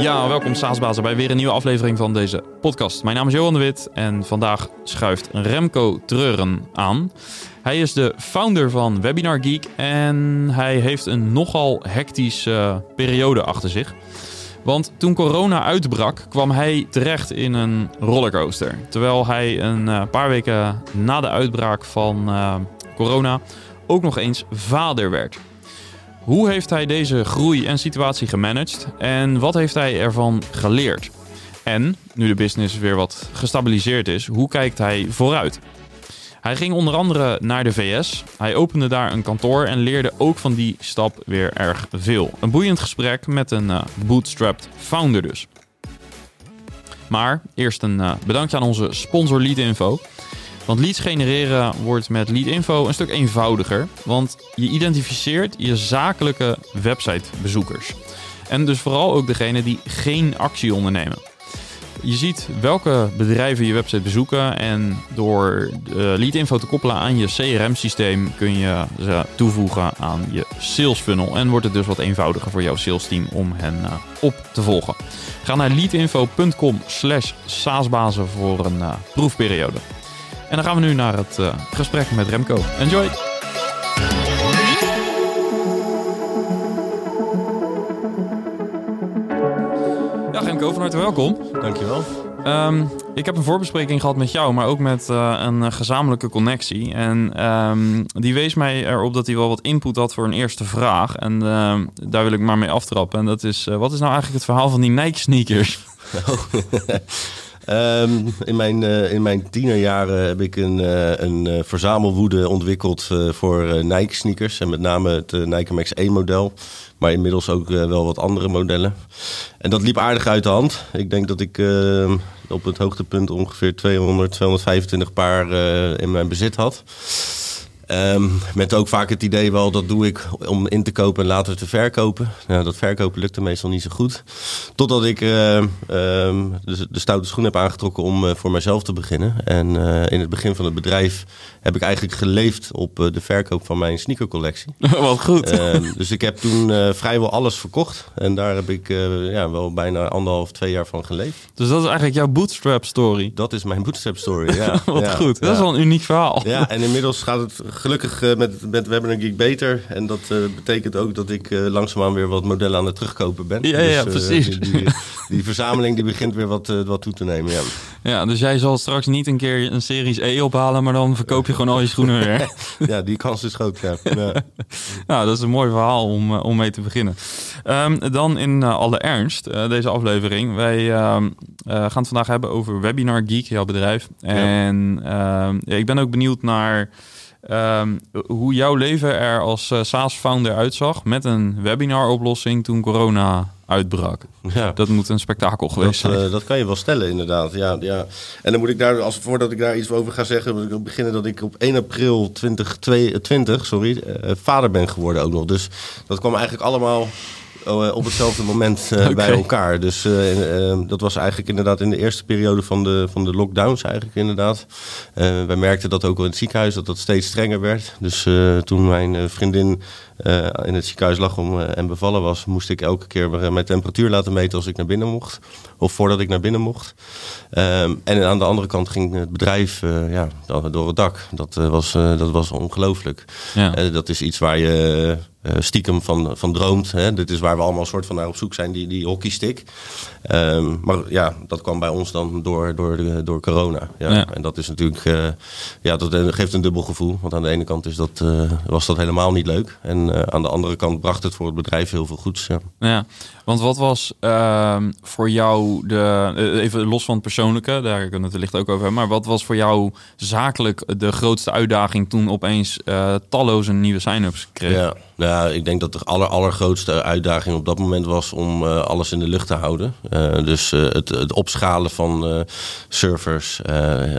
Ja, welkom Saasbazen bij weer een nieuwe aflevering van deze podcast. Mijn naam is Johan de Wit en vandaag schuift Remco Treuren aan. Hij is de founder van Webinar Geek en hij heeft een nogal hectische periode achter zich. Want toen corona uitbrak, kwam hij terecht in een rollercoaster. Terwijl hij een eh, paar weken na de uitbraak van uh, corona ook nog eens vader werd. Hoe heeft hij deze groei en situatie gemanaged en wat heeft hij ervan geleerd? En, nu de business weer wat gestabiliseerd is, hoe kijkt hij vooruit? Hij ging onder andere naar de VS. Hij opende daar een kantoor en leerde ook van die stap weer erg veel. Een boeiend gesprek met een uh, bootstrapped founder dus. Maar eerst een uh, bedankje aan onze sponsor Leadinfo. Want leads genereren wordt met Leadinfo een stuk eenvoudiger. Want je identificeert je zakelijke websitebezoekers. En dus vooral ook degene die geen actie ondernemen. Je ziet welke bedrijven je website bezoeken en door de leadinfo te koppelen aan je CRM-systeem kun je ze toevoegen aan je sales funnel en wordt het dus wat eenvoudiger voor jouw sales team om hen uh, op te volgen. Ga naar leadinfo.com slash saasbazen voor een proefperiode. En dan gaan we nu naar het uh, gesprek met Remco. Enjoy! Ja, Remco, van harte welkom. Dankjewel. Um, ik heb een voorbespreking gehad met jou, maar ook met uh, een gezamenlijke connectie. En um, die wees mij erop dat hij wel wat input had voor een eerste vraag. En uh, daar wil ik maar mee aftrappen. En dat is, uh, wat is nou eigenlijk het verhaal van die Nike sneakers? Um, in, mijn, uh, in mijn tienerjaren heb ik een, uh, een uh, verzamelwoede ontwikkeld voor Nike sneakers. En met name het Nike Max 1 model. Maar inmiddels ook wel wat andere modellen. En dat liep aardig uit de hand. Ik denk dat ik ehm, op het hoogtepunt ongeveer 200, 225 paar in mijn bezit had. Um, met ook vaak het idee wel, dat doe ik om in te kopen en later te verkopen. Nou, dat verkopen lukte meestal niet zo goed. Totdat ik uh, um, de, de, stoute schoen heb aangetrokken om uh, voor mezelf te beginnen. En uh, in het begin van het bedrijf heb ik eigenlijk geleefd op de verkoop van mijn sneakercollectie. Wat goed. Um, dus ik heb toen vrijwel alles verkocht. En daar heb ik ja, wel bijna anderhalf, twee jaar van geleefd. Dus dat is eigenlijk jouw bootstrap story? Dat is mijn bootstrap story, ja. Wat ja, goed. Dat is wel een uniek verhaal. Ja, en inmiddels gaat het gelukkig uh, met, met Webinar Geek beter. En dat uh, betekent ook dat ik uh, langzaamaan weer wat modellen aan het terugkopen ben. Ja, ja dus, precies. Die, die, die, verzameling die begint weer wat, wat toe te nemen, ja. Ja, dus jij zal straks niet een keer een Series E ophalen, maar dan verkoop je gewoon al je schoenen weer. ja, die kans is groot, ja. ja. nou, dat is een mooi verhaal om, om mee te beginnen. Um, dan in alle ernst, deze aflevering. Wij um, gaan het vandaag hebben over Webinar Geek, jouw bedrijf. En ja. um, ik ben ook benieuwd naar... Um, hoe jouw leven er als uh, SaaS-founder uitzag met een webinar-oplossing toen corona uitbrak. Ja. Dat moet een spektakel geweest dat, zijn. Uh, dat kan je wel stellen, inderdaad. Ja, ja. En dan moet ik daar, als voordat ik daar iets over ga zeggen, moet ik beginnen dat ik op 1 april 2020, sorry, uh, vader ben geworden ook nog. Dus dat kwam eigenlijk allemaal op hetzelfde moment okay. bij elkaar. Dus dat was eigenlijk inderdaad in de eerste periode van de, van de lockdowns eigenlijk inderdaad. wij merkten dat ook al in het ziekenhuis, dat dat steeds strenger werd. Dus toen mijn vriendin in het ziekenhuis lag om, en bevallen was, moest ik elke keer mijn temperatuur laten meten als ik naar binnen mocht. Of voordat ik naar binnen mocht. Um, en aan de andere kant ging het bedrijf ja, door het dak. Dat was, dat was ongelooflijk. Ja. dat is iets waar je stiekem van, van droomt. Hè? Dit is waar we allemaal soort van naar op zoek zijn, die, die hockeystick. Um, maar ja, dat kwam bij ons dan door, door, door corona. Ja. Ja. En dat is natuurlijk, uh, ja, dat geeft een dubbel gevoel. Want aan de ene kant is dat, uh, was dat helemaal niet leuk. En aan de andere kant bracht het voor het bedrijf heel veel goeds. Ja, ja want wat was ehm, voor jou, de, even los van het persoonlijke, daar kunnen we het wellicht ook over hebben. Maar wat was voor jou zakelijk de grootste uitdaging toen opeens talloze nieuwe sign-ups kreeg? Ja. Ja, ik denk dat de aller, allergrootste uitdaging op dat moment was om uh, alles in de lucht te houden. Uh, dus uh, het, het, opschalen van servers,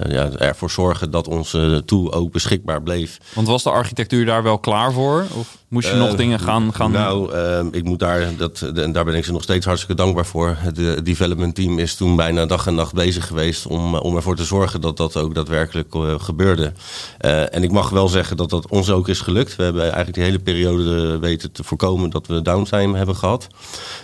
ja, ervoor zorgen dat onze tool ook beschikbaar bleef. Want was de architectuur daar wel klaar voor? Of? Moest je nog Eh, dingen gaan... gaan... Nou, eh, ik moet daar, dat, en daar ben ik ze nog steeds hartstikke dankbaar voor. Het eh, development team is toen bijna dag en nacht bezig geweest om, eh, om ervoor te zorgen dat dat ook daadwerkelijk eh, gebeurde. Eh, en ik mag wel zeggen dat dat ons ook is gelukt. We hebben eigenlijk die hele periode weten te voorkomen dat we downtime hebben gehad.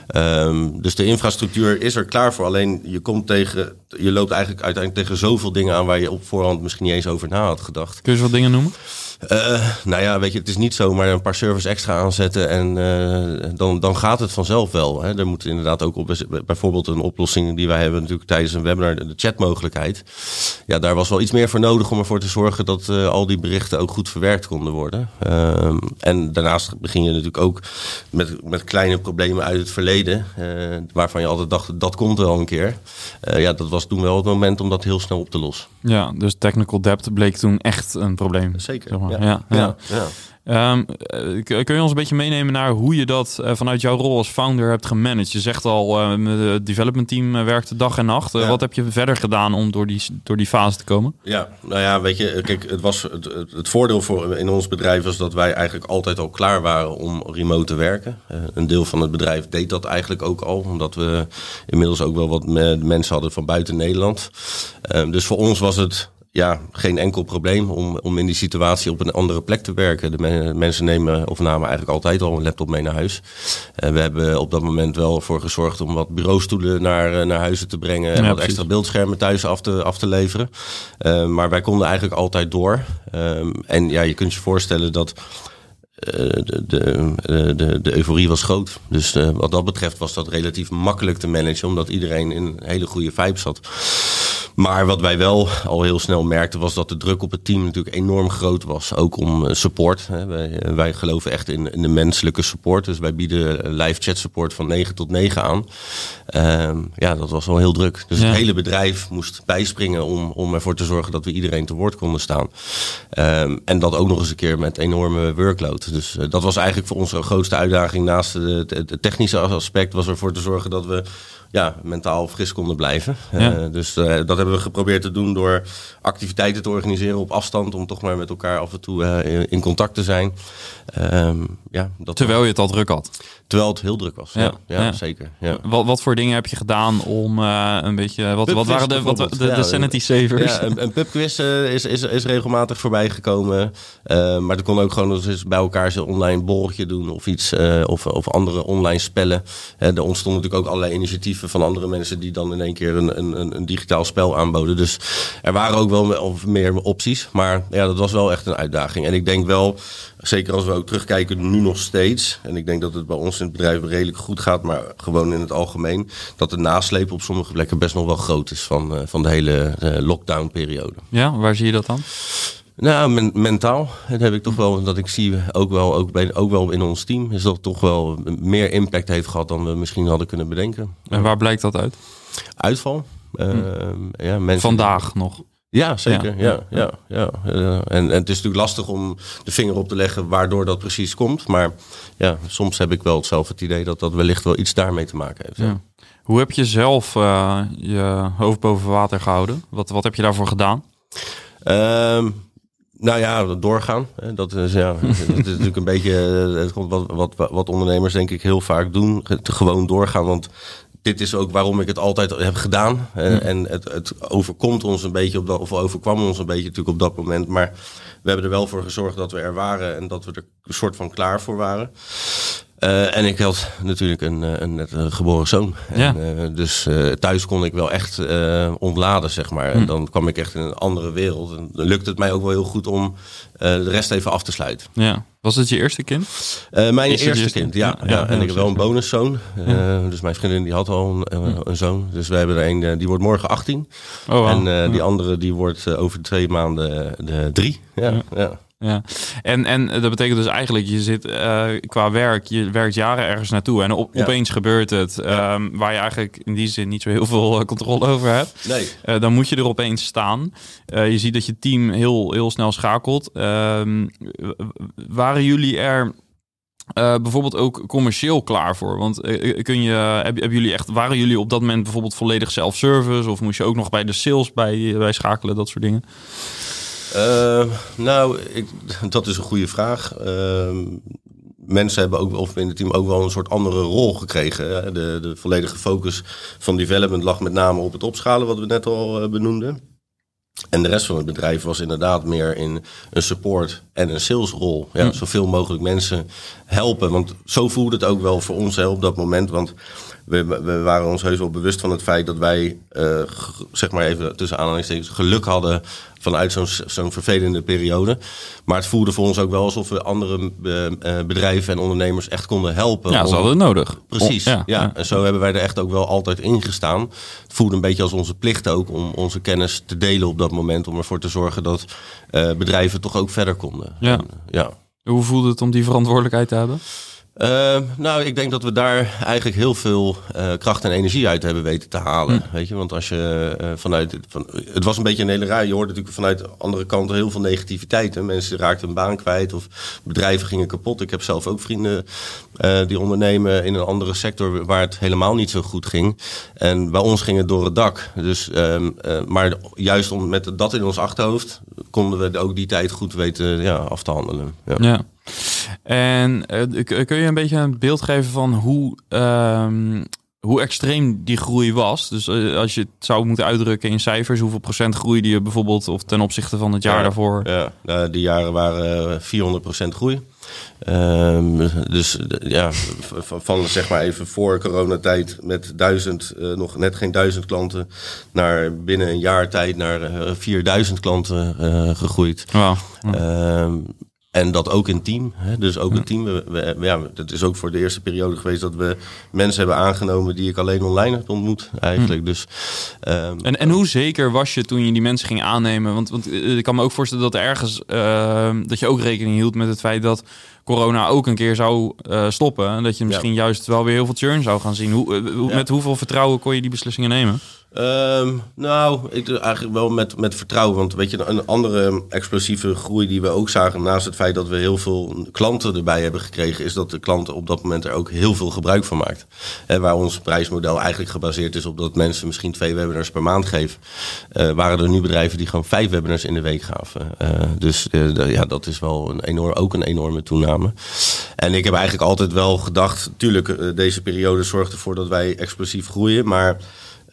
Ehm, dus de infrastructuur is er klaar voor. Alleen je komt tegen, je loopt eigenlijk uiteindelijk tegen zoveel dingen aan waar je op voorhand misschien niet eens over na had gedacht. Kun je wat dingen noemen? Eh, nou ja, weet je, het is niet zomaar een paar servers extra aanzetten en eh, dan, dan gaat het vanzelf wel. Hè. Er moet inderdaad ook op, bijvoorbeeld een oplossing die wij hebben natuurlijk tijdens een webinar, de chatmogelijkheid. Ja, daar was wel iets meer voor nodig om ervoor te zorgen dat eh, al die berichten ook goed verwerkt konden worden. Ehm, en daarnaast begin je natuurlijk ook met, met kleine problemen uit het verleden, waarvan je altijd dacht, dat komt wel een keer. Ja, dat was toen wel het moment om dat heel snel op te lossen. Ja, dus technical debt bleek toen echt een probleem. Zeker. Zeg maar. Ja. Ja, ja. ja. Ehm, eh, kun je ons een beetje meenemen naar hoe je dat eh, vanuit jouw rol als founder hebt gemanaged? Je zegt al, eh, het development team werkte dag en nacht. Ja. Wat heb je verder gedaan om door die, door die fase te komen? Ja, nou ja, weet je, kijk, het, was, het, het, het voordeel voor in ons bedrijf was dat wij eigenlijk altijd al klaar waren om remote te werken. Eh, een deel van het bedrijf deed dat eigenlijk ook al, omdat we inmiddels ook wel wat me- mensen hadden van buiten Nederland. Eh, dus voor ons was het ja, geen enkel probleem om, om in die situatie op een andere plek te werken. De me- mensen nemen of namen eigenlijk altijd al een laptop mee naar huis. Eh, we hebben op dat moment wel voor gezorgd om wat bureaustoelen naar, eh, naar huizen te brengen. En Ja, wat precies. extra beeldschermen thuis af te, af te leveren. Eh, maar wij konden eigenlijk altijd door. Ehm, en ja, je kunt je voorstellen dat de, de, de, de euforie was groot. Dus wat dat betreft was dat relatief makkelijk te managen, omdat iedereen in een hele goede vibe zat. Maar wat wij wel al heel snel merkten was dat de druk op het team natuurlijk enorm groot was. Ook om eh, support. Hè. Wij, eh, wij geloven echt in, in de menselijke support. Dus wij bieden eh, live chat support van 9 tot 9 aan. Ehm, ja, dat was wel heel druk. Dus Ja. het hele bedrijf moest bijspringen om, om ervoor te zorgen dat we iedereen te woord konden staan. Ehm, en dat ook nog eens een keer met enorme workload. Dus dat was eigenlijk voor ons een grootste uitdaging. Naast het technische aspect was ervoor te zorgen dat we ja, mentaal fris konden blijven. Ja. Eh, dus eh, dat hebben we geprobeerd te doen door activiteiten te organiseren op afstand. Om toch maar met elkaar af en toe eh, in- contact te zijn. Ehm, ja, dat, Terwijl je het al druk had. terwijl het heel druk was. Ja, Ja, ja, zeker. Ja. Wat, wat voor dingen heb je gedaan om een beetje... Wat, wat waren de, wat, de, sanity savers? Ja, een, een pubquiz is, is, is regelmatig voorbij gekomen. Maar er kon ook gewoon eens bij elkaar zo'n online borreltje doen of iets. of, of andere online spellen. Er ontstonden natuurlijk ook allerlei initiatieven van andere mensen die dan in één keer een, een, een, digitaal spel aanboden. Dus er waren ook wel meer opties. Maar ja, dat was wel echt een uitdaging. En ik denk wel, zeker als we ook terugkijken, nu nog steeds. En ik denk dat het bij ons in het bedrijf redelijk goed gaat, maar gewoon in het algemeen. Dat de nasleep op sommige plekken best nog wel groot is van, eh, van de hele eh, lockdown-periode. Ja, waar zie je dat dan? Nou, men- mentaal. Dat heb ik toch wel, dat ik zie ook wel, ook, bij, ook wel in ons team, is dat toch wel meer impact heeft gehad dan we misschien hadden kunnen bedenken. En waar blijkt dat uit? Uitval. eh, ja, mensen Vandaag nog. Ja, zeker. Ja. Ja, ja, ja. Eh, en, en het is natuurlijk lastig om de vinger op te leggen waardoor dat precies komt. Maar ja, soms heb ik wel hetzelfde het idee dat dat wellicht wel iets daarmee te maken heeft. Ja. Ja. Hoe heb je zelf eh, je hoofd boven water gehouden? Wat, wat heb je daarvoor gedaan? Ehm, nou ja, doorgaan. Dat is, ja, het is natuurlijk een beetje eh, wat, wat, wat ondernemers denk ik heel vaak doen. Gewoon doorgaan, want dit is ook waarom ik het altijd heb gedaan. Eh, En het, het overkomt ons een beetje, op dat, of overkwam ons een beetje natuurlijk op dat moment. Maar we hebben er wel voor gezorgd dat we er waren en dat we er een soort van klaar voor waren. Eh, en ik had natuurlijk een, eh, een net een geboren zoon. Ja. En, eh, dus eh, thuis kon ik wel echt eh, ontladen, zeg maar. Hm. En dan kwam ik echt in een andere wereld. En dan lukte het mij ook wel heel goed om eh, de rest even af te sluiten. Ja. Was het je eerste kind? Eh, mijn eerste kind, eerste ja. kind? ja, Ja, ja, en ik heb wel een bonuszoon. Eh, Dus mijn vriendin die had al een, eh, een zoon. Dus we hebben er een, eh, die wordt morgen 18. Oh, wow. En eh, die andere die wordt eh, over twee maanden eh, de drie. Ja, Ja. Ja. En, en dat betekent dus eigenlijk, je zit eh, qua werk, je werkt jaren ergens naartoe en op, Ja. opeens gebeurt het, ehm, waar je eigenlijk in die zin niet zo heel veel eh, controle over hebt. Nee. Eh, dan moet je er opeens staan. Je ziet dat je team heel, heel snel schakelt. Ehm, waren jullie er bijvoorbeeld ook commercieel klaar voor? Want kun je, heb, hebben jullie echt, waren jullie op dat moment bijvoorbeeld volledig self-service? Of moest je ook nog bij de sales bij, bij schakelen, dat soort dingen? Eh, nou, ik, dat is een goede vraag. Ehm, mensen hebben ook, of in het team ook wel een soort andere rol gekregen. De, de volledige focus van development lag met name op het opschalen, wat we net al eh, benoemden. En de rest van het bedrijf was inderdaad meer in een support en een salesrol. Ja, Zoveel mogelijk mensen helpen. Want zo voelde het ook wel voor ons hè, op dat moment. Want we, we waren ons heus wel bewust van het feit dat wij, uh, zeg maar even tussen aanhalingstekens, geluk hadden vanuit zo'n zo'n vervelende periode. Maar het voelde voor ons ook wel alsof we andere uh, bedrijven en ondernemers echt konden helpen. Ja, ze hadden het nodig. Precies, ja, ja, En zo hebben wij er echt ook wel altijd in gestaan. Het voelde een beetje als onze plicht ook om onze kennis te delen op dat moment. Om ervoor te zorgen dat uh, bedrijven toch ook verder konden. Ja. En, ja. Hoe voelde het om die verantwoordelijkheid te hebben? Uh, nou, ik denk dat we daar eigenlijk heel veel uh, kracht en energie uit hebben weten te halen. Hm. Weet je, want als je uh, vanuit. Van, het was een beetje een hele raar. Je hoorde natuurlijk vanuit andere kanten heel veel negativiteit. Hè. Mensen raakten een baan kwijt of bedrijven gingen kapot. Ik heb zelf ook vrienden die ondernemen in een andere sector waar het helemaal niet zo goed ging. En bij ons ging het door het dak. Dus, ehm, maar juist om, met dat in ons achterhoofd konden we ook die tijd goed weten ja, af te handelen. ja. ja. En uh, kun je een beetje een beeld geven van hoe, um, hoe extreem die groei was? Dus uh, als je het zou moeten uitdrukken in cijfers, hoeveel procent groeide je bijvoorbeeld of ten opzichte van het jaar ja, daarvoor? Ja, uh, die jaren waren 400 procent groei. Um, dus ja, van, van, zeg maar even voor coronatijd met duizend, nog net geen duizend klanten, naar binnen een jaar tijd naar 4000 klanten gegroeid. Wow. Um, en dat ook in team. Hè? Dus ook een team. We, we, ja, het is ook voor de eerste periode geweest dat we mensen hebben aangenomen die ik alleen online heb ontmoet. Eigenlijk. Dus, um, en, en hoe zeker was je toen je die mensen ging aannemen? Want, want ik kan me ook voorstellen dat ergens uh, dat je ook rekening hield met het feit dat corona ook een keer zou uh, stoppen. En dat je misschien ja. juist wel weer heel veel churn zou gaan zien. Hoe, uh, ja. Met hoeveel vertrouwen kon je die beslissingen nemen? Um, nou, ik, eigenlijk wel met, met vertrouwen. Want weet je, een andere explosieve groei die we ook zagen, naast het feit dat we heel veel klanten erbij hebben gekregen, is dat de klanten op dat moment er ook heel veel gebruik van maakt. Waar ons prijsmodel eigenlijk gebaseerd is op dat mensen misschien twee webinars per maand geven, uh, waren er nu bedrijven die gewoon vijf webinars in de week gaven. Uh, dus uh, ja, dat is wel een enorm, ook een enorme toename. En ik heb eigenlijk altijd wel gedacht, tuurlijk, deze periode zorgt ervoor dat wij explosief groeien, maar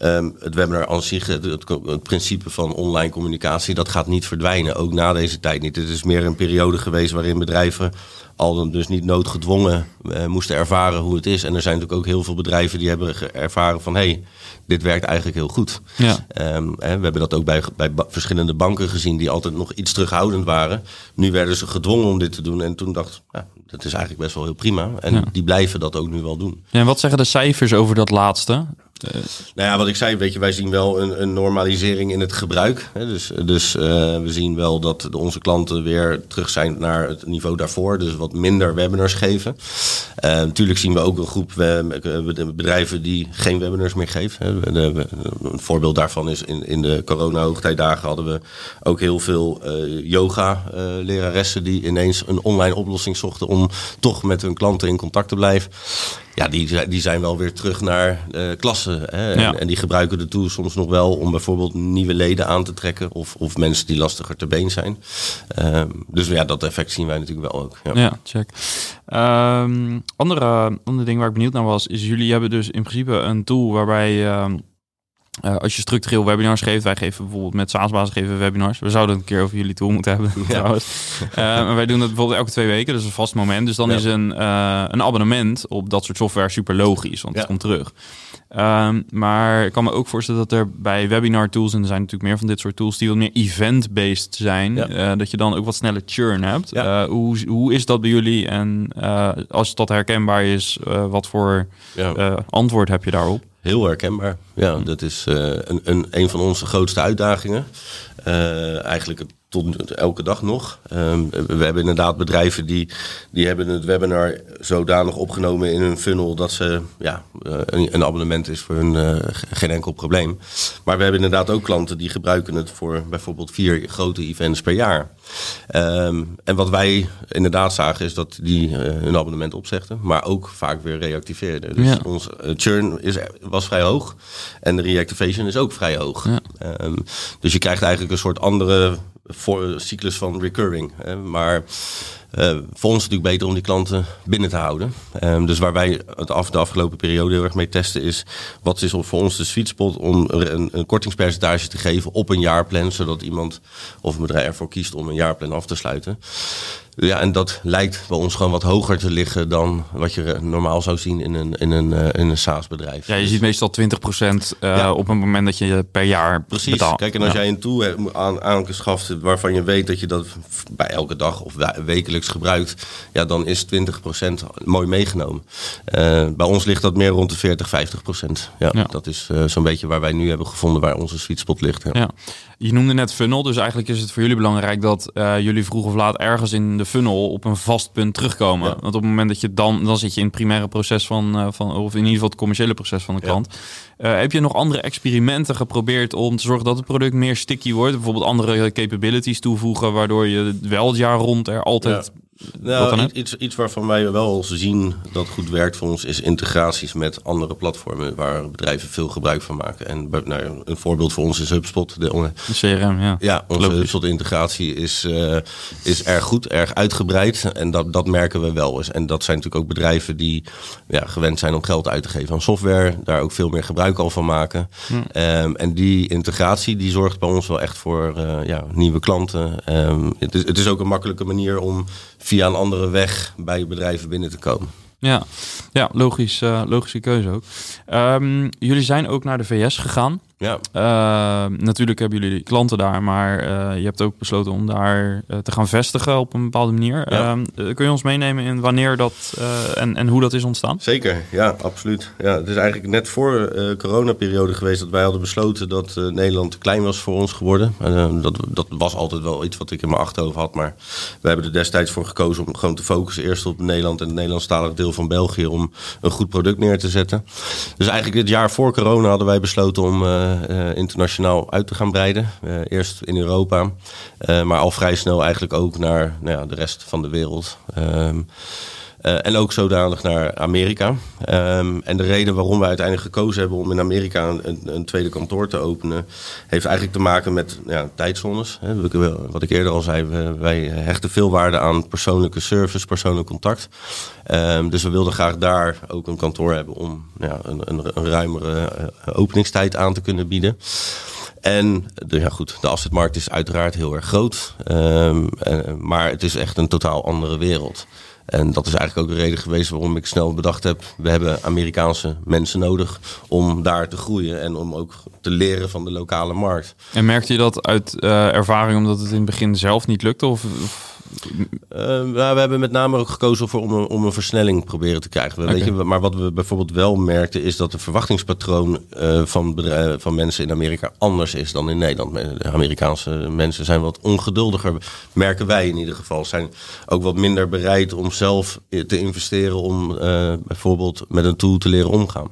Um, het webinar aan zich, het, principe van online communicatie, dat gaat niet verdwijnen. Ook na deze tijd niet. Het is meer een periode geweest waarin bedrijven al dus niet noodgedwongen uh, moesten ervaren hoe het is. En er zijn natuurlijk ook heel veel bedrijven die hebben ervaren van... hé, hey, dit werkt eigenlijk heel goed. Ja. Um, hè, we hebben dat ook bij, bij verschillende banken gezien... die altijd nog iets terughoudend waren. Nu werden ze gedwongen om dit te doen. En toen dacht ja, dat is eigenlijk best wel heel prima. En ja. die blijven dat ook nu wel doen. Ja, en wat zeggen de cijfers over dat laatste? Uh, nou ja, wat ik zei, weet je, wij zien wel een, een normalisering in het gebruik. Hè. Dus, dus uh, we zien wel dat onze klanten weer terug zijn naar het niveau daarvoor. Dus wat minder webinars geven. Uh, natuurlijk zien we ook een groep bedrijven die geen webinars meer geven. Hè. Een voorbeeld daarvan is in, in de corona-hoogtijdagen hadden we ook heel veel yoga-leraressen die ineens een online oplossing zochten om toch met hun klanten in contact te blijven. Ja, die, die zijn wel weer terug naar uh, klassen. Hè? En, ja. en, die gebruiken de tool soms nog wel om bijvoorbeeld nieuwe leden aan te trekken. Of, of mensen die lastiger te been zijn. Uh, dus ja, dat effect zien wij natuurlijk wel ook. Ja, ja check. Um, andere, andere ding waar ik benieuwd naar was, is jullie hebben dus in principe een tool waarbij... Um, uh, als je structureel webinars geeft, wij geven bijvoorbeeld met SaaS-basis geven webinars. We zouden een keer over jullie tool moeten hebben. Ja. trouwens. Uh, maar wij doen dat bijvoorbeeld elke twee weken, dus een vast moment. Dus dan ja. is een, uh, een abonnement op dat soort software super logisch, want ja. het komt terug. Um, maar ik kan me ook voorstellen dat er bij webinar tools, en er zijn natuurlijk meer van dit soort tools, die wat meer event-based zijn, dat je dan ook wat sneller churn hebt. hoe, hoe is dat bij jullie? En als dat herkenbaar is, wat voor antwoord heb je daarop? Heel herkenbaar. Ja, dat is uh, een, een, een van onze grootste uitdagingen. Uh, eigenlijk tot elke dag nog. Um, we hebben inderdaad bedrijven die, die hebben het webinar zodanig opgenomen in hun funnel dat ze ja, een, een abonnement is voor hun uh, geen enkel probleem. Maar we hebben inderdaad ook klanten die gebruiken het voor bijvoorbeeld vier grote events per jaar. Um, en wat wij inderdaad zagen is dat die uh, hun abonnement opzegden, maar ook vaak weer reactiveerden. Dus ja. ons churn is, was vrij hoog en de reactivation is ook vrij hoog. Ja. Um, dus je krijgt eigenlijk een soort andere voor cyclus van recurring. Hè. Maar voor ons natuurlijk beter om die klanten binnen te houden. Ehm, dus waar wij het af de afgelopen periode heel erg mee testen is... wat is voor ons de sweet spot om een kortingspercentage te geven op een jaarplan... zodat iemand of een bedrijf ervoor kiest om een jaarplan af te sluiten. Ja, en dat lijkt bij ons gewoon wat hoger te liggen dan wat je normaal zou zien in een, in een, uh, in een SaaS-bedrijf. Ja, je ziet meestal 20% uh, ja. op het moment dat je per jaar Precies. betaalt. Kijk, en als Ja. jij een tool aan, aanschaft waarvan je weet dat je dat bij elke dag of wekelijks gebruikt, ja, dan is 20% mooi meegenomen. Uh, bij ons ligt dat meer rond de 40, 50%. Ja, Ja. dat is uh, zo'n beetje waar wij nu hebben gevonden waar onze sweet spot ligt. Ja. Ja. Je noemde net funnel, dus eigenlijk is het voor jullie belangrijk dat eh, jullie vroeg of laat ergens in de funnel op een vast punt terugkomen. Ja. Want op het moment dat je dan, dan zit je in het primaire proces van, eh, van of in ieder geval het commerciële proces van de Ja. klant. Eh, heb je nog andere experimenten geprobeerd om te zorgen dat het product meer sticky wordt? Bijvoorbeeld andere capabilities toevoegen, waardoor je wel het jaar rond er altijd Nou, iets, iets waarvan wij wel zien dat goed werkt voor ons is integraties met andere platformen waar bedrijven veel gebruik van maken. En nou, een voorbeeld voor ons is HubSpot. De, CRM, ja. Ja, onze. HubSpot-integratie is, eh, is erg goed, erg uitgebreid. En dat, dat merken we wel eens. En dat zijn natuurlijk ook bedrijven die ja, gewend zijn om geld uit te geven aan software. Daar ook veel meer gebruik al van maken. Ehm, en die integratie die zorgt bij ons wel echt voor eh, ja, nieuwe klanten. Ehm, het, is, het is ook een makkelijke manier om via een andere weg bij bedrijven binnen te komen. Ja, ja logisch, eh, logische keuze ook. Ehm, jullie zijn ook naar de VS gegaan. Ja, Uh, natuurlijk hebben jullie klanten daar, maar uh, je hebt ook besloten om daar uh, te gaan vestigen op een bepaalde manier. Ja. Uh, kun je ons meenemen in wanneer dat en, en hoe dat is ontstaan? Zeker, ja, absoluut. Ja, het is eigenlijk net voor de coronaperiode geweest dat wij hadden besloten dat eh, Nederland te klein was voor ons geworden. Eh, dat, dat was altijd wel iets wat ik in mijn achterhoofd had, maar we hebben er destijds voor gekozen om gewoon te focussen eerst op Nederland en het Nederlandstalig deel van België om een goed product neer te zetten. Dus eigenlijk het jaar voor corona hadden wij besloten om internationaal uit te gaan breiden. Uh, eerst in Europa, maar al vrij snel eigenlijk ook naar nou ja, de rest van de wereld. Uh, en ook zodanig naar Amerika. Um, en de reden waarom wij uiteindelijk gekozen hebben om in Amerika een, een tweede kantoor te openen, heeft eigenlijk te maken met ja, tijdzones. Wat ik eerder al zei, wij hechten veel waarde aan persoonlijke service, persoonlijk contact. Um, dus we wilden graag daar ook een kantoor hebben om ja, een, een, een ruimere uh, openingstijd aan te kunnen bieden. En de, ja goed, de assetmarkt is uiteraard heel erg groot. Um, uh, maar het is echt een totaal andere wereld. En dat is eigenlijk ook de reden geweest waarom ik snel bedacht heb... we hebben Amerikaanse mensen nodig om daar te groeien... en om ook te leren van de lokale markt. En merkte je dat uit uh, ervaring omdat het in het begin zelf niet lukte? Of... Uh, we hebben met name ook gekozen voor om een, om een versnelling proberen te krijgen. Okay. Weet je, maar wat we bijvoorbeeld wel merkten is dat de verwachtingspatroon uh, van, bedrijf, van mensen in Amerika anders is dan in Nederland. De Amerikaanse mensen zijn wat ongeduldiger, merken wij in ieder geval. Zijn ook wat minder bereid om zelf te investeren om uh, bijvoorbeeld met een tool te leren omgaan.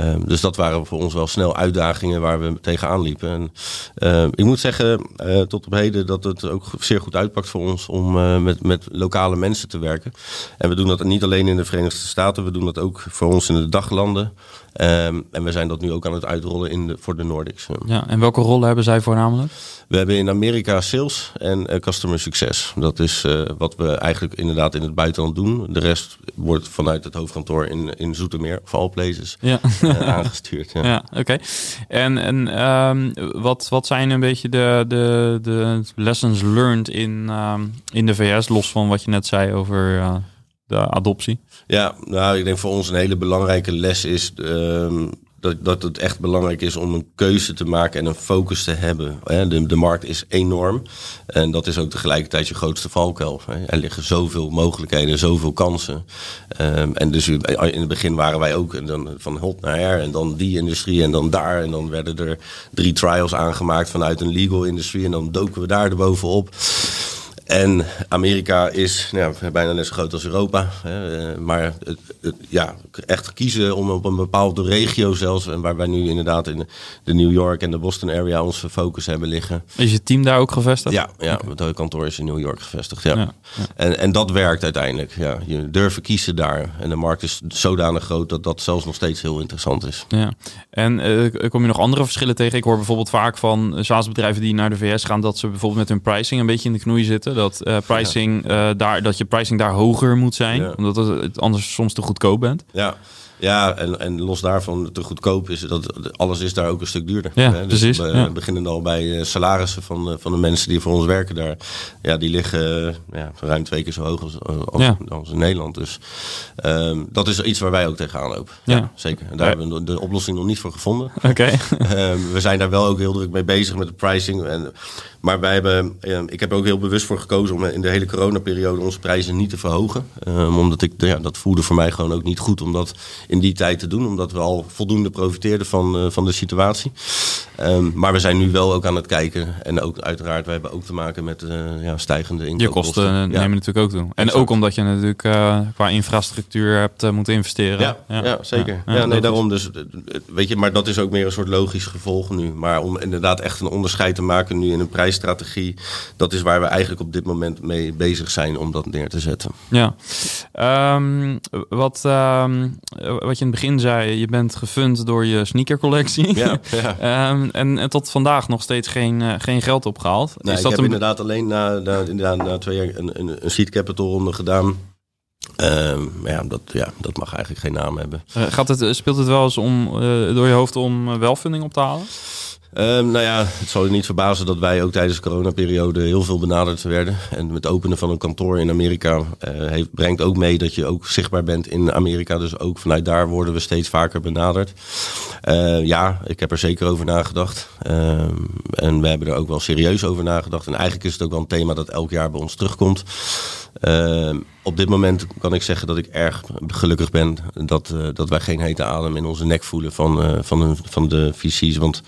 Uh, dus dat waren voor ons wel snel uitdagingen waar we tegenaan liepen. En, uh, ik moet zeggen, uh, tot op heden, dat het ook zeer goed uitpakt voor ons om eh, met, met lokale mensen te werken. En we doen dat niet alleen in de Verenigde Staten, we doen dat ook voor ons in de daglanden. Um, en we zijn dat nu ook aan het uitrollen in de, voor de Nordics. Ja, en welke rollen hebben zij voornamelijk? We hebben in Amerika sales en uh, customer succes. Dat is uh, wat we eigenlijk inderdaad in het buitenland doen. De rest wordt vanuit het hoofdkantoor in, in Zoetermeer, of all places, ja. uh, aangestuurd. Ja, ja oké. Okay. En, en um, wat, wat zijn een beetje de, de, de lessons learned in, um, in de VS, los van wat je net zei over uh, de adoptie? Ja, nou, ik denk voor ons een hele belangrijke les is um, dat, dat het echt belangrijk is om een keuze te maken en een focus te hebben. De, de markt is enorm en dat is ook tegelijkertijd je grootste valkuil. Er liggen zoveel mogelijkheden, zoveel kansen. Um, en dus in het begin waren wij ook en dan van hot naar her en dan die industrie en dan daar. En dan werden er drie trials aangemaakt vanuit een legal industrie en dan doken we daar erbovenop. En Amerika is nou ja, bijna net zo groot als Europa. Hè, maar het, het, ja, echt kiezen om op een bepaalde regio zelfs... en waar wij nu inderdaad in de New York en de Boston area onze focus hebben liggen. Is je team daar ook gevestigd? Ja, ja okay. het kantoor is in New York gevestigd. Ja. ja, ja. En, en dat werkt uiteindelijk. Ja. Je durft kiezen daar. En de markt is zodanig groot dat dat zelfs nog steeds heel interessant is. Ja. En uh, kom je nog andere verschillen tegen? Ik hoor bijvoorbeeld vaak van SaaS-bedrijven die naar de VS gaan... dat ze bijvoorbeeld met hun pricing een beetje in de knoei zitten Dat, eh, pricing, eh, daar, dat je pricing daar hoger moet zijn. Ja. Omdat het, anders soms te goedkoop bent. Ja, ja en, en los daarvan te goedkoop is dat alles is daar ook een stuk duurder. Ja, Hè? precies, we ja. beginnen al bij eh, salarissen van, eh, van de mensen die voor ons werken daar. Ja, die liggen eh, ja, ruim twee keer zo hoog als, als, Ja. als in Nederland. Dus ehm, dat is iets waar wij ook tegenaan lopen. Ja. Ja, zeker. En daar hebben we de oplossing nog niet voor gevonden. Oké. Ehm, we zijn daar wel ook heel druk mee bezig met de pricing. En, maar wij hebben, ik heb er ook heel bewust voor gekozen om in de hele coronaperiode onze prijzen niet te verhogen. Ehm, omdat ik, ja, dat voelde voor mij gewoon ook niet goed om dat in die tijd te doen. Omdat we al voldoende profiteerden van, eh, van de situatie. Ehm, maar we zijn nu wel ook aan het kijken. En ook uiteraard, we hebben ook te maken met eh, ja, stijgende Je inkoopkosten. kosten eh, Ja. nemen natuurlijk ook toe. En Exact. ook omdat je natuurlijk qua infrastructuur hebt moeten investeren. Ja, ja, zeker. Ja, nee, daarom dus. Weet je, maar dat is ook meer een soort logisch gevolg nu. Maar om inderdaad echt een onderscheid te maken nu in een prijsstrategie, dat is waar we eigenlijk op dit moment mee bezig zijn om dat neer te zetten. Ja. Ehm, wat, ehm, wat je in het begin zei, je bent gefund door je sneakercollectie. Ja, ja. Ehm, en, en tot vandaag nog steeds geen, eh, geen geld opgehaald. Nee, is ik dat heb een... inderdaad alleen na, na, inderdaad, na twee jaar een, een, een seed capital ronde gedaan. Maar ja, dat, ja, dat mag eigenlijk geen naam hebben. Eh, gaat het, speelt het wel eens om, eh, door je hoofd om funding op te halen? Ehm, nou ja, het zal je niet verbazen dat wij ook tijdens de coronaperiode heel veel benaderd werden. En het openen van een kantoor in Amerika eh, brengt ook mee dat je ook zichtbaar bent in Amerika. Dus ook vanuit daar worden we steeds vaker benaderd. Eh, ja, ik heb er zeker over nagedacht. Ehm, en we hebben er ook wel serieus over nagedacht. En eigenlijk is het ook wel een thema dat elk jaar bij ons terugkomt. Op dit moment kan ik zeggen dat ik erg gelukkig ben dat, eh, dat wij geen hete adem in onze nek voelen van, eh, van, de, van de VC's. Want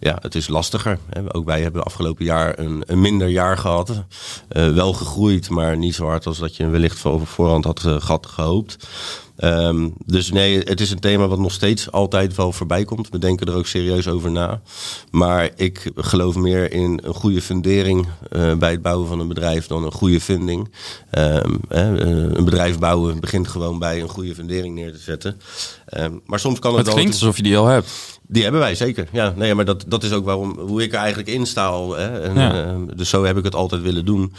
ja, het is lastiger. Hè. Ook wij hebben afgelopen jaar een, een minder jaar gehad. Eh, wel gegroeid, maar niet zo hard als dat je wellicht voor voorhand had eh, gehoopt. Ehm, dus nee, het is een thema wat nog steeds altijd wel voorbij komt. We denken er ook serieus over na. Maar ik geloof meer in een goede fundering eh, bij het bouwen van een bedrijf dan een goede funding. Ehm, eh, een bedrijf bouwen begint gewoon bij een goede fundering neer te zetten. Ehm, maar soms kan het, Het klinkt alsof je die al hebt. die hebben wij zeker. Ja, nee, maar dat, dat is ook waarom, hoe ik er eigenlijk in sta. al, Hè? En, Ja. eh, dus zo heb ik het altijd willen doen.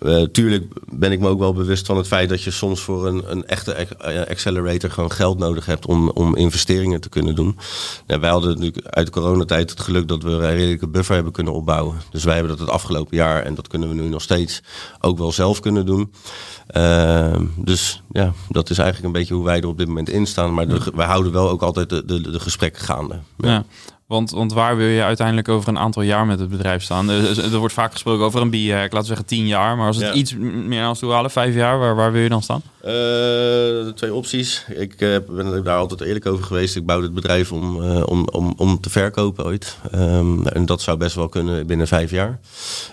Eh, tuurlijk ben ik me ook wel bewust van het feit dat je soms voor een, een echte eh, accelerator gewoon geld nodig hebt om, om investeringen te kunnen doen. Ja, wij hadden natuurlijk uit de coronatijd het geluk dat we een redelijke buffer hebben kunnen opbouwen. Dus wij hebben dat het afgelopen jaar en dat kunnen we nu nog steeds ook wel zelf kunnen doen. Eh, dus ja, dat is eigenlijk een beetje hoe wij er op dit moment in staan. Maar de, wij houden wel ook altijd de, de, de gesprekken gaande. Ja. Want, want waar wil je uiteindelijk over een aantal jaar met het bedrijf staan? Er, wordt vaak gesproken over een bier, ik laat zeggen tien jaar. Maar als het Ja. iets meer ons toe halen, vijf jaar, waar, waar wil je dan staan? Eh, twee opties. Ik eh, ben daar altijd eerlijk over geweest. Ik bouwde het bedrijf om, eh, om, om, om te verkopen ooit. Ehm, en dat zou best wel kunnen binnen vijf jaar.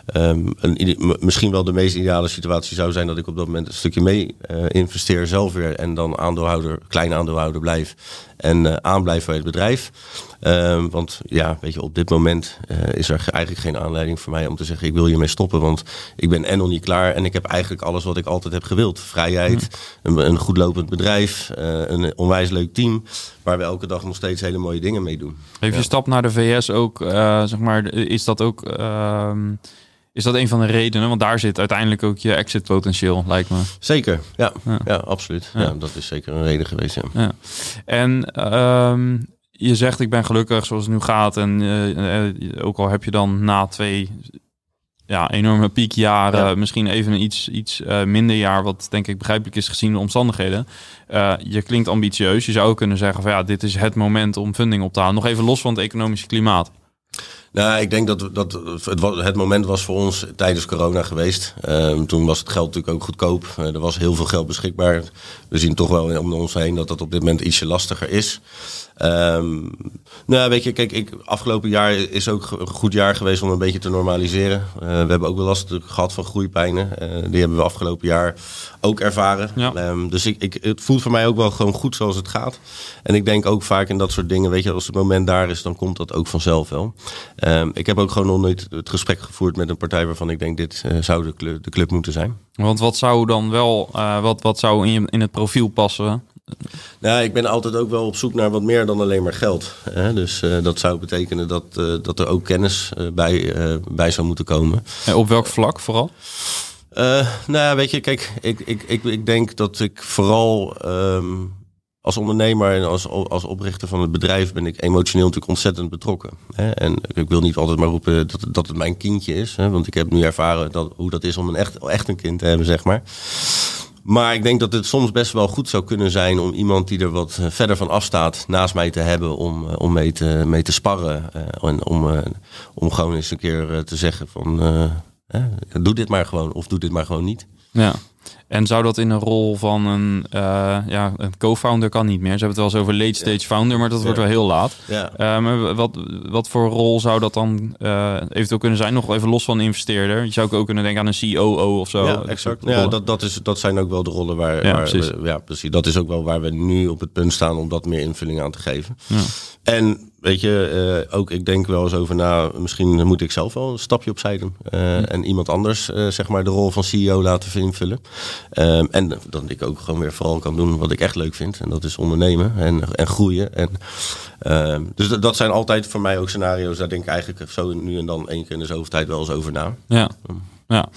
Ehm, een, misschien wel de meest ideale situatie zou zijn dat ik op dat moment een stukje mee investeer zelf weer. En dan aandeelhouder, klein aandeelhouder blijf. En aanblijf bij het bedrijf. Ehm, want ja, weet je, op dit moment is er ge- eigenlijk geen aanleiding voor mij om te zeggen: ik wil hiermee stoppen. Want ik ben en nog niet klaar. En ik heb eigenlijk alles wat ik altijd heb gewild: vrijheid, een, een goed lopend bedrijf, eh, een onwijs leuk team. Waar we elke dag nog steeds hele mooie dingen mee doen. Heeft je stap naar de VS ook, eh, zeg maar, is dat ook, ehm, is dat een van de redenen? Want daar zit uiteindelijk ook je exit potentieel, lijkt me. Zeker, ja, Ja. ja. absoluut. Ja. Ja. dat is zeker een reden geweest. Ja. Ja. En ehm, je zegt, ik ben gelukkig zoals het nu gaat. En eh, ook al heb je dan na twee ja, enorme piekjaren, Ja. misschien even een iets, iets eh, minder jaar, wat denk ik begrijpelijk is gezien de omstandigheden. Eh, je klinkt ambitieus. Je zou ook kunnen zeggen van ja, dit is het moment om funding op te halen. Nog even los van het economische klimaat. Nou, ik denk dat, dat het, het moment was voor ons tijdens corona geweest. Ehm, toen was het geld natuurlijk ook goedkoop. Eh, er was heel veel geld beschikbaar. We zien toch wel om ons heen dat dat op dit moment ietsje lastiger is. Ehm, nou, weet je, kijk, ik, afgelopen jaar is ook een goed jaar geweest om een beetje te normaliseren. Eh, we hebben ook wel last gehad van groeipijnen. Eh, die hebben we afgelopen jaar ook ervaren. Ja. Ehm, dus ik, ik, het voelt voor mij ook wel gewoon goed zoals het gaat. En ik denk ook vaak in dat soort dingen, weet je, als het moment daar is, dan komt dat ook vanzelf wel. Ehm, ik heb ook gewoon nog nooit het gesprek gevoerd met een partij waarvan ik denk, dit eh, zou de club, de club moeten zijn. Want wat zou dan wel, eh, wat, wat zou in, je, in het profiel passen? Nou, ik ben altijd ook wel op zoek naar wat meer dan alleen maar geld. Hè? Dus eh, dat zou betekenen dat, dat er ook kennis bij, bij zou moeten komen. Eh, op welk vlak vooral? Nou ja, weet je, kijk, ik, ik, ik, ik denk dat ik vooral um, als ondernemer en als, als oprichter van het bedrijf ben ik emotioneel natuurlijk ontzettend betrokken. Hè? En ik wil niet altijd maar roepen dat, dat het mijn kindje is, hè? want ik heb nu ervaren dat, hoe dat is om een echt, echt een kind te hebben, zeg maar. Maar ik denk dat het soms best wel goed zou kunnen zijn om iemand die er wat eh, verder van afstaat naast mij te hebben om, eh, om mee, te, mee te sparren. Uh, en om, om gewoon eens een keer te zeggen van doe dit maar gewoon of doe dit maar gewoon niet. Ja. En zou dat in een rol van een, uh, ja, een co-founder kan niet meer. Ze hebben het wel eens over late stage founder, maar dat wordt wel heel laat. Ja. Uh, wat, wat voor rol zou dat dan uh, eventueel kunnen zijn? Nog even los van investeerder. Je zou ook kunnen denken aan een COO of zo. Ja, exact. Ja, dat, dat, is, dat zijn ook wel de rollen waar, ja, waar precies. We, ja, precies. Dat is ook wel waar we nu op het punt staan om dat meer invulling aan te geven. Ja. En weet je, uh, ook ik denk wel eens over na, misschien moet ik zelf wel een stapje opzij doen. Uh, En iemand anders, uh, zeg maar, de rol van CEO laten invullen. Ehm, en dat ik ook gewoon weer vooral kan doen wat ik echt leuk vind. En dat is ondernemen en, en groeien. En, ehm, dus dat zijn altijd voor mij ook scenario's. Daar denk ik eigenlijk zo nu en dan één keer in de zoveel tijd wel eens over na. Ja, ja.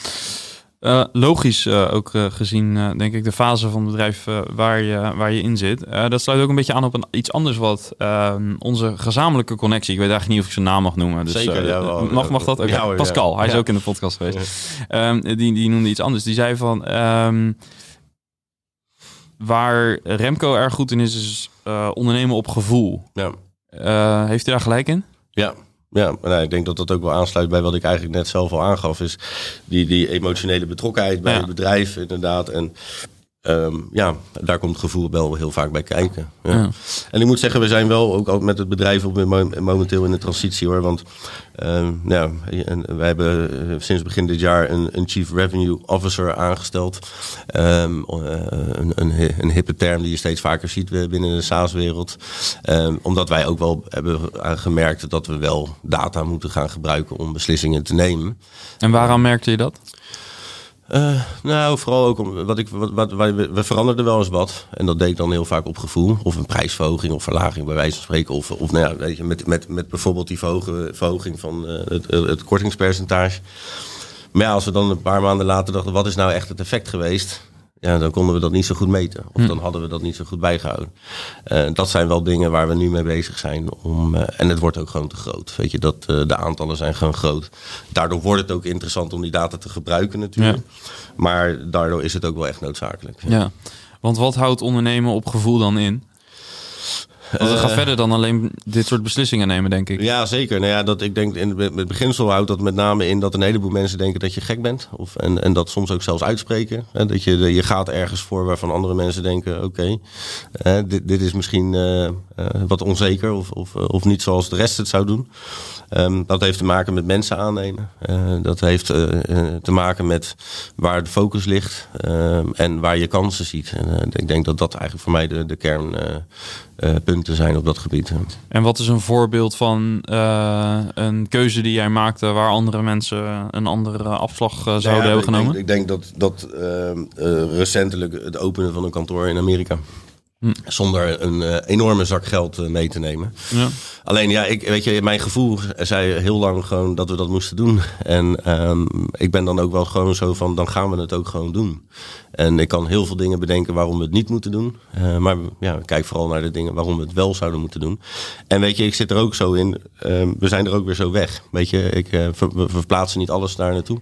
Uh, logisch uh, ook uh, gezien, denk ik, de fase van het bedrijf waar, je, waar je in zit. dat sluit ook een beetje aan op een, iets anders wat ehm, onze gezamenlijke connectie. Ik weet eigenlijk niet of ik zijn naam mag noemen. Dus, Zeker, ja, wel, mag, mag dat? Okay. Ja, Pascal, hij is ook in de podcast geweest. Um, die, die noemde iets anders. Die zei van, um, waar Remco erg goed in is, is ondernemen op gevoel. Ja. heeft hij daar gelijk in? Ja, ja, nou, ik denk dat dat ook wel aansluit bij wat ik eigenlijk net zelf al aangaf. Is die, die emotionele betrokkenheid bij het bedrijf inderdaad. En Um, ja, daar komt het gevoel wel heel vaak bij kijken. Ja. En ik moet zeggen, we zijn wel ook met het bedrijf op momenteel in de transitie hoor. Want um, ja, en wij hebben eh, sinds begin dit jaar een, een Chief Revenue Officer aangesteld. Um, een, een, een, hippe term die je steeds vaker ziet binnen de SaaS-wereld. omdat wij ook wel hebben gemerkt dat we wel data moeten gaan gebruiken om beslissingen te nemen. En waaraan merkte je dat? Uh, nou, vooral ook om, wat ik, wat, wat, we, we veranderden wel eens wat. En dat deed dan heel vaak op gevoel. Of een prijsverhoging of verlaging, bij wijze van spreken. Of, of nou ja, weet je, met, met, met bijvoorbeeld die verhoging van uh, het, het kortingspercentage. Maar ja, als we dan een paar maanden later dachten, wat is nou echt het effect geweest? Ja, dan konden we dat niet zo goed meten. Of hm. dan hadden we dat niet zo goed bijgehouden. Uh, dat zijn wel dingen waar we nu mee bezig zijn. Om, uh, en het wordt ook gewoon te groot. Weet je, dat, uh, de aantallen zijn gewoon groot. Daardoor wordt het ook interessant om die data te gebruiken natuurlijk. Ja. Maar daardoor is het ook wel echt noodzakelijk. Ja. ja. want wat houdt ondernemen op gevoel dan in? Want het gaat uh, verder dan alleen dit soort beslissingen nemen, denk ik. Ja, zeker. Nou ja, dat, ik denk in het beginsel houdt dat met name in dat een heleboel mensen denken dat je gek bent. Of, en, en dat soms ook zelfs uitspreken. Hè, dat je, je gaat ergens voor waarvan andere mensen denken: oké, okay, dit, dit is misschien uh, uh, wat onzeker of, of, of niet zoals de rest het zou doen. Um, dat heeft te maken met mensen aannemen. dat heeft te maken met waar de focus ligt ehm, en waar je kansen ziet. En ik denk dat dat eigenlijk voor mij de, de kern uh, punten zijn op dat gebied. En wat is een voorbeeld van een keuze die jij maakte waar andere mensen een andere afslag zouden ja, hebben ik genomen? Denk, ik denk dat, dat recentelijk het openen van een kantoor in Amerika. Hm. Zonder een enorme zak geld mee te nemen. Ja. Alleen ja, ik, weet je, mijn gevoel zei heel lang gewoon dat we dat moesten doen. En um, ik ben dan ook wel gewoon zo van, dan gaan we het ook gewoon doen. En ik kan heel veel dingen bedenken waarom we het niet moeten doen. Uh, maar ja, kijk vooral naar de dingen waarom we het wel zouden moeten doen. En weet je, ik zit er ook zo in. Uh, we zijn er ook weer zo weg. Weet je, ik, uh, we verplaatsen niet alles daar naartoe.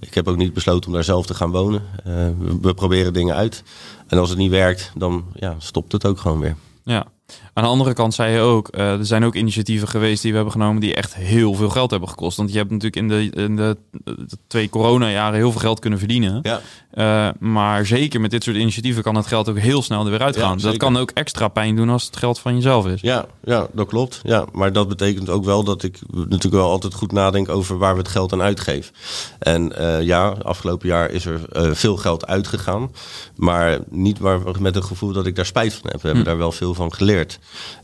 Ik heb ook niet besloten om daar zelf te gaan wonen. We, we proberen dingen uit. En als het niet werkt, dan ja, stopt het ook gewoon weer. Ja, aan de andere kant zei je ook, uh, er zijn ook initiatieven geweest die we hebben genomen die echt heel veel geld hebben gekost. Want je hebt natuurlijk in de, in de, de twee coronajaren heel veel geld kunnen verdienen. Ja. Uh, maar zeker met dit soort initiatieven kan het geld ook heel snel er weer uitgaan. Ja, dat kan ook extra pijn doen als het geld van jezelf is. Ja, ja, dat klopt. Ja, maar dat betekent ook wel dat ik natuurlijk wel altijd goed nadenk over waar we het geld aan uitgeven. En uh, ja, afgelopen jaar is er veel geld uitgegaan. Maar niet waar, met het gevoel dat ik daar spijt van heb. We hebben hm. daar wel veel van geleerd.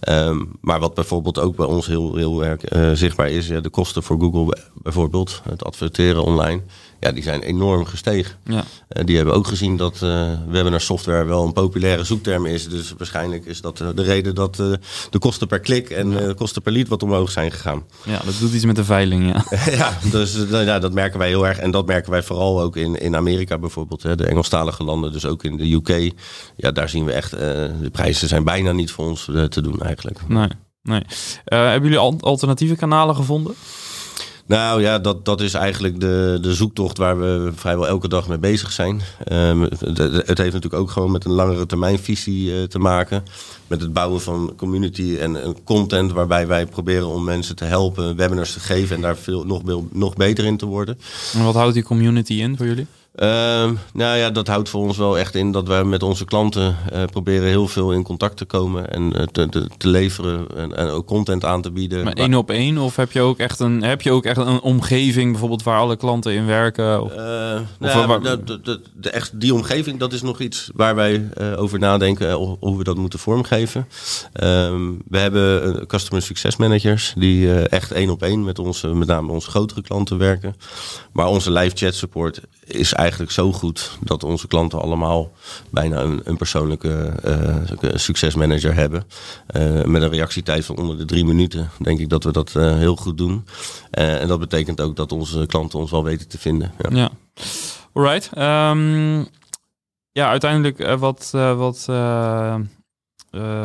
Um, maar wat bijvoorbeeld ook bij ons heel, heel erg uh, zichtbaar is, ja, de kosten voor Google bijvoorbeeld, het adverteren online. Ja, die zijn enorm gestegen. Ja. Eh, die hebben ook gezien dat uh, webinar software wel een populaire zoekterm is. Dus waarschijnlijk is dat de reden dat de kosten per klik en de kosten per lead wat omhoog zijn gegaan. Ja, dat doet iets met de veiling, ja. ja, dus ja, dat merken wij heel erg. En dat merken wij vooral ook in, in Amerika bijvoorbeeld. Hè, de Engelstalige landen, dus ook in de UK. Ja, daar zien we echt, de prijzen zijn bijna niet voor ons te doen eigenlijk. Nee, nee. hebben jullie alternatieve kanalen gevonden? Nou ja, dat, dat is eigenlijk de, de zoektocht waar we vrijwel elke dag mee bezig zijn. Het, het, heeft natuurlijk ook gewoon met een langere termijnvisie uh, te maken. Met het bouwen van community en, en, content waarbij wij proberen om mensen te helpen, webinars te geven en daar veel, nog, nog beter in te worden. En wat houdt die community in voor jullie? Uh, nou ja, dat houdt voor ons wel echt in dat wij met onze klanten uh, proberen heel veel in contact te komen en uh, te, te, te, leveren en, en, ook content aan te bieden. Maar één op één? Of heb je ook echt een, heb je ook echt een omgeving bijvoorbeeld waar alle klanten in werken? Of, nou ja, waar... de, de, de, echt die omgeving, dat is nog iets waar wij over nadenken hoe we dat moeten vormgeven. Ehm, we hebben customer success managers die echt één op één met onze, met name onze grotere klanten werken. Maar onze live chat support is eigenlijk zo goed dat onze klanten allemaal bijna een, een persoonlijke uh, succesmanager hebben. Uh, met een reactietijd van onder de drie minuten. Denk ik dat we dat heel goed doen. en dat betekent ook dat onze klanten ons wel weten te vinden. Ja, ja. alright. Um, ja, uiteindelijk wat, wat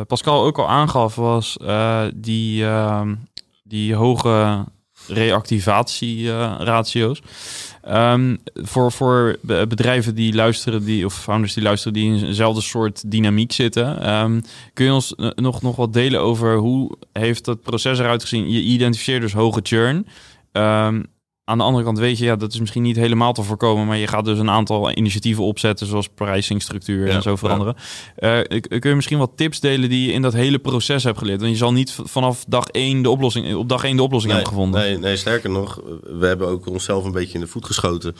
Pascal ook al aangaf was die, ehm, die hoge reactivatieratio's. Um, voor, voor bedrijven die luisteren, die, of founders die luisteren, die in eenzelfde soort dynamiek zitten. Um, kun je ons nog, nog wat delen over hoe heeft het proces eruit gezien? Je identificeert dus hoge churn. Um, aan de andere kant weet je, ja, dat is misschien niet helemaal te voorkomen, maar je gaat dus een aantal initiatieven opzetten, zoals pricingstructuur en zo veranderen. Ja. Uh, kun je misschien wat tips delen die je in dat hele proces hebt geleerd? Want je zal niet vanaf dag één de oplossing, op dag één de oplossing nee, hebben gevonden. Nee, nee, sterker nog, we hebben ook onszelf een beetje in de voet geschoten.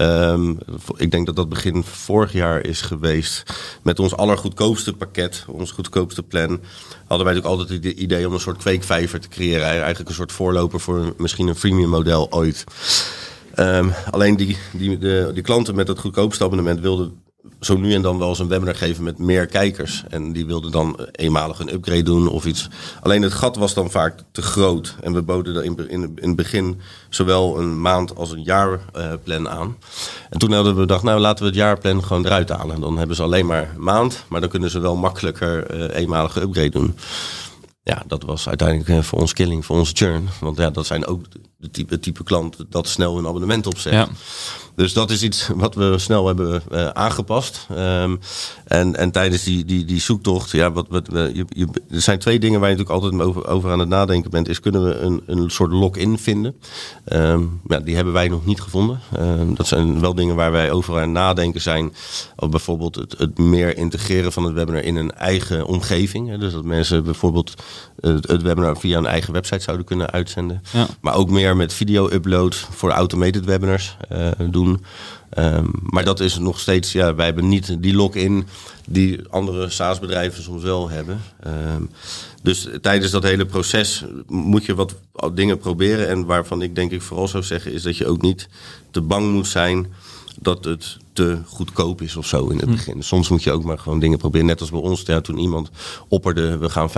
Um, ik denk dat dat begin vorig jaar is geweest met ons allergoedkoopste pakket, ons goedkoopste plan. Hadden wij natuurlijk altijd het idee om een soort kweekvijver te creëren. Eigenlijk een soort voorloper voor misschien een freemium model ooit. Um, alleen die, die, de, die klanten met het goedkoopste abonnement wilden zo nu en dan wel eens een webinar geven met meer kijkers. En die wilden dan eenmalig een upgrade doen of iets. Alleen het gat was dan vaak te groot. En we boden in, in, in het begin zowel een maand als een jaarplan uh, aan. En toen hadden we gedacht, nou laten we het jaarplan gewoon eruit halen. Dan hebben ze alleen maar een maand, maar dan kunnen ze wel makkelijker uh, eenmalige upgrade doen. Ja, dat was uiteindelijk uh, voor ons killing, voor ons churn. Want ja, dat zijn ook de type, type klant dat snel een abonnement opzet. Ja. Dus dat is iets wat we snel hebben uh, aangepast. Um, en, en tijdens die, die, die zoektocht, ja, wat, wat, je, je, er zijn twee dingen waar je natuurlijk altijd over, over aan het nadenken bent. Is kunnen we een, een soort lock-in vinden? Um, ja, die hebben wij nog niet gevonden. Um, dat zijn wel dingen waar wij over aan het nadenken zijn. Of bijvoorbeeld het, het meer integreren van het webinar in een eigen omgeving. Hè? Dus dat mensen bijvoorbeeld het, het, webinar via een eigen website zouden kunnen uitzenden. Ja. Maar ook meer met video-upload voor automated webinars uh, doen. Um, maar dat is nog steeds, ja, wij hebben niet die lock-in die andere SaaS-bedrijven soms wel hebben. Um, dus tijdens dat hele proces moet je wat dingen proberen. En waarvan ik denk ik vooral zou zeggen, is dat je ook niet te bang moet zijn dat het te goedkoop is of zo in het hm. begin. Soms moet je ook maar gewoon dingen proberen. Net als bij ons, ja, toen iemand opperde, we gaan 50%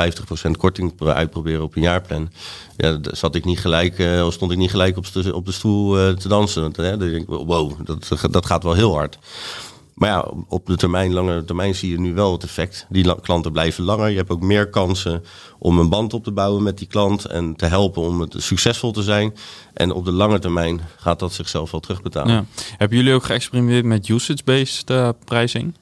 korting uitproberen op een jaarplan. Ja, zat ik niet gelijk, uh, stond ik niet gelijk op de, op de stoel uh, te dansen. Hè? Dan denk ik, wow, dat, dat gaat wel heel hard. Maar ja, op de termijn, lange termijn zie je nu wel het effect. Die klanten blijven langer. Je hebt ook meer kansen om een band op te bouwen met die klant en te helpen om het succesvol te zijn. En op de lange termijn gaat dat zichzelf wel terugbetalen. Hebben jullie ook geëxperimenteerd met usage-based uh, pricing?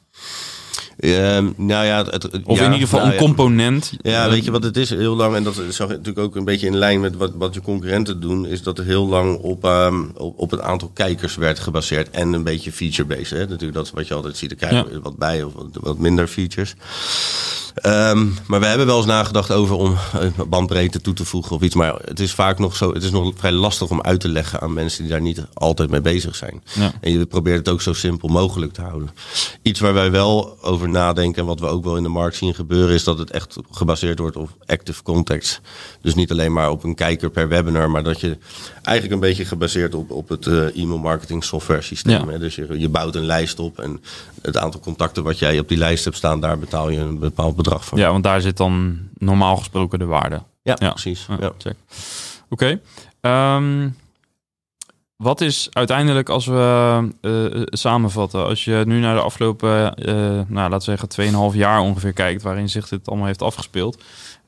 Uh, nou ja, het, of ja, in ieder geval nou een component. Ja, weet je wat het is? Heel lang, en dat is natuurlijk ook een beetje in lijn met wat, wat je concurrenten doen, is dat er heel lang op, um, op, op, het aantal kijkers werd gebaseerd en een beetje feature-based. Natuurlijk, dat is wat je altijd ziet. Er krijgen ja. wat bij of wat, wat minder features. Um, maar we hebben wel eens nagedacht over om bandbreedte toe te voegen of iets. Maar het is vaak nog zo. Het is nog vrij lastig om uit te leggen aan mensen die daar niet altijd mee bezig zijn. Ja. En je probeert het ook zo simpel mogelijk te houden. Iets waar wij wel over nadenken. En wat we ook wel in de markt zien gebeuren, is dat het echt gebaseerd wordt op active contacts. Dus niet alleen maar op een kijker per webinar, maar dat je eigenlijk een beetje gebaseerd op, op het uh, e-mail marketing software systeem. Dus je, je bouwt een lijst op en het aantal contacten wat jij op die lijst hebt staan, daar betaal je een bepaald bedrag voor. Ja, want daar zit dan normaal gesproken de waarde. Ja, precies. Ja, Oké. Okay. Ehm, wat is uiteindelijk, als we uh, samenvatten, als je nu naar de afgelopen, uh, nou, laten we zeggen, 2,5 jaar ongeveer kijkt, waarin zich dit allemaal heeft afgespeeld.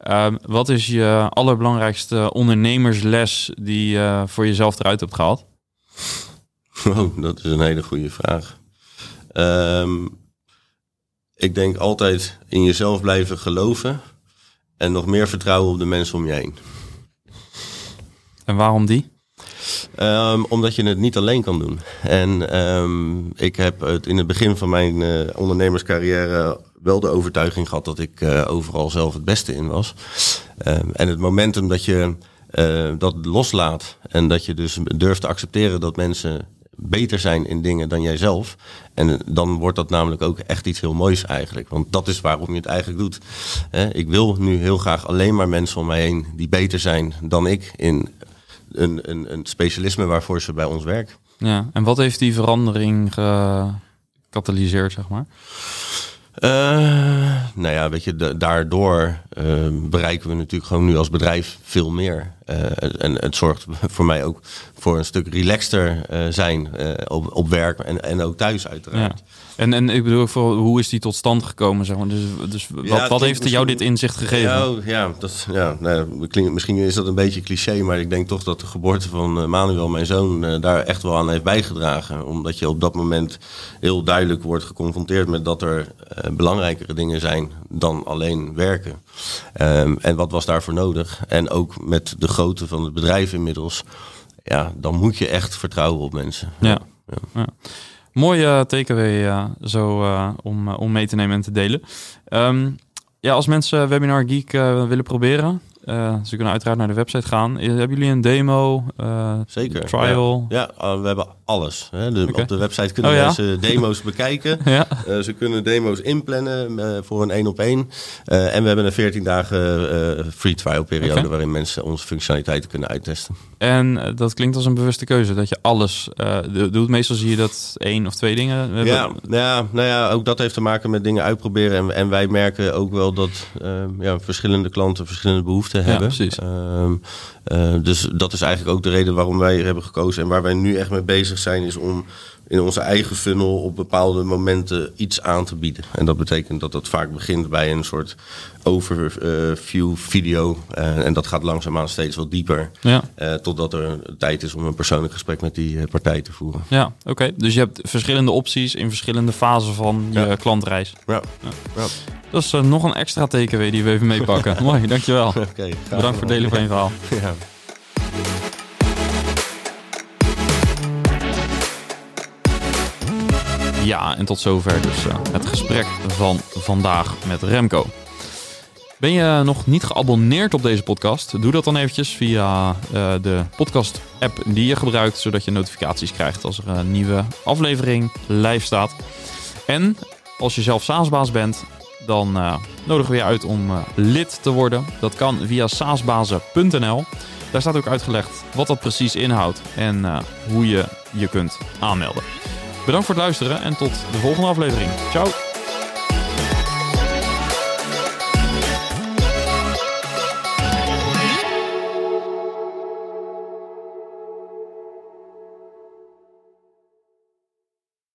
Uh, wat is je allerbelangrijkste ondernemersles die je voor jezelf eruit hebt gehaald? Oh, dat is een hele goede vraag. Um, ik denk altijd in jezelf blijven geloven en nog meer vertrouwen op de mensen om je heen. En waarom die? Um, omdat je het niet alleen kan doen. En um, ik heb het in het begin van mijn uh, ondernemerscarrière wel de overtuiging gehad dat ik uh, overal zelf het beste in was. Um, en het momentum dat je uh, dat loslaat en dat je dus durft te accepteren dat mensen beter zijn in dingen dan jijzelf. En dan wordt dat namelijk ook echt iets heel moois eigenlijk. Want dat is waarom je het eigenlijk doet. Ik wil nu heel graag alleen maar mensen om mij heen die beter zijn dan ik in een, een, een specialisme waarvoor ze bij ons werken. Ja, en wat heeft die verandering gecatalyseerd, zeg maar? Uh, nou ja, weet je, daardoor uh, bereiken we natuurlijk gewoon nu als bedrijf veel meer. Uh, en het zorgt voor mij ook voor een stuk relaxter zijn op, op werk en, en ook thuis uiteraard. En, en ik bedoel, voor, hoe is die tot stand gekomen? Zeg maar? Dus, dus wat, wat heeft jou dit inzicht gegeven? Ja, ja, dat, ja nou, klinkt, misschien is dat een beetje cliché, maar ik denk toch dat de geboorte van uh, Manuel, mijn zoon, uh, daar echt wel aan heeft bijgedragen. Omdat je op dat moment heel duidelijk wordt geconfronteerd met dat er uh, belangrijkere dingen zijn dan alleen werken. Um, en wat was daarvoor nodig? En ook met de grootte van het bedrijf inmiddels, ja, dan moet je echt vertrouwen op mensen. ja. ja. ja. Mooie takeaway uh, zo uh, om, uh, om mee te nemen en te delen. Um, ja, als mensen Webinar Geek willen proberen, ze kunnen uiteraard naar de website gaan. Hebben jullie een demo? Zeker. Trial? Ja, ja we hebben alles. Hè. De, okay. Op de website kunnen oh, ja? mensen demo's bekijken. ja. ze kunnen demo's inplannen voor een één op één. en we hebben een 14 dagen free trial periode okay. waarin mensen onze functionaliteiten kunnen uittesten. En dat klinkt als een bewuste keuze, dat je alles doet. Meestal zie je dat één of twee dingen. Ja, hebben... ja, nou ja, ook dat heeft te maken met dingen uitproberen. En, en wij merken ook wel dat uh, ja, verschillende klanten verschillende behoeften hebben. Ja, precies. Uh, dus dat is eigenlijk ook de reden waarom wij hebben gekozen. En waar wij nu echt mee bezig zijn, is om in onze eigen funnel op bepaalde momenten iets aan te bieden. En dat betekent dat dat vaak begint bij een soort overview video. Uh, en dat gaat langzaamaan steeds wat dieper. Ja. Uh, totdat er tijd is om een persoonlijk gesprek met die uh, partij te voeren. Ja, oké. Okay. Dus je hebt verschillende opties in verschillende fasen van je ja. klantreis. Ja. ja. Dat is nog een extra tekenwee die we even meepakken. Mooi, dankjewel. Okay, Bedankt voor het delen van je verhaal. Ja. En tot zover dus uh, het gesprek van vandaag met Remco. Ben je nog niet geabonneerd op deze podcast? Doe dat dan eventjes via uh, de podcast-app die je gebruikt, zodat je notificaties krijgt als er een nieuwe aflevering live staat. En als je zelf SaaSbaas bent, dan uh, nodigen we je uit om lid te worden. Dat kan via saasbazen.nl. Daar staat ook uitgelegd wat dat precies inhoudt en hoe je je kunt aanmelden. Bedankt voor het luisteren en tot de volgende aflevering. Ciao!